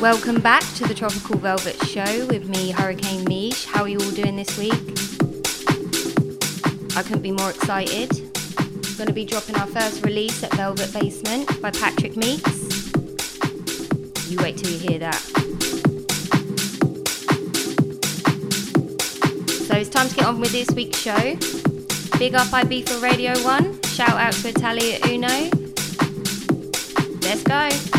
Welcome back to the Tropical Velvet Show with me, Hurricane Mish. How are you all doing this week? I couldn't be more excited. We're Going to be dropping our first release at Velvet Basement by Patrick Meeks. You wait till you hear that. So it's time to get on with this week's show. Big up IB for Radio 1. Shout out to Italia Uno. Let's go.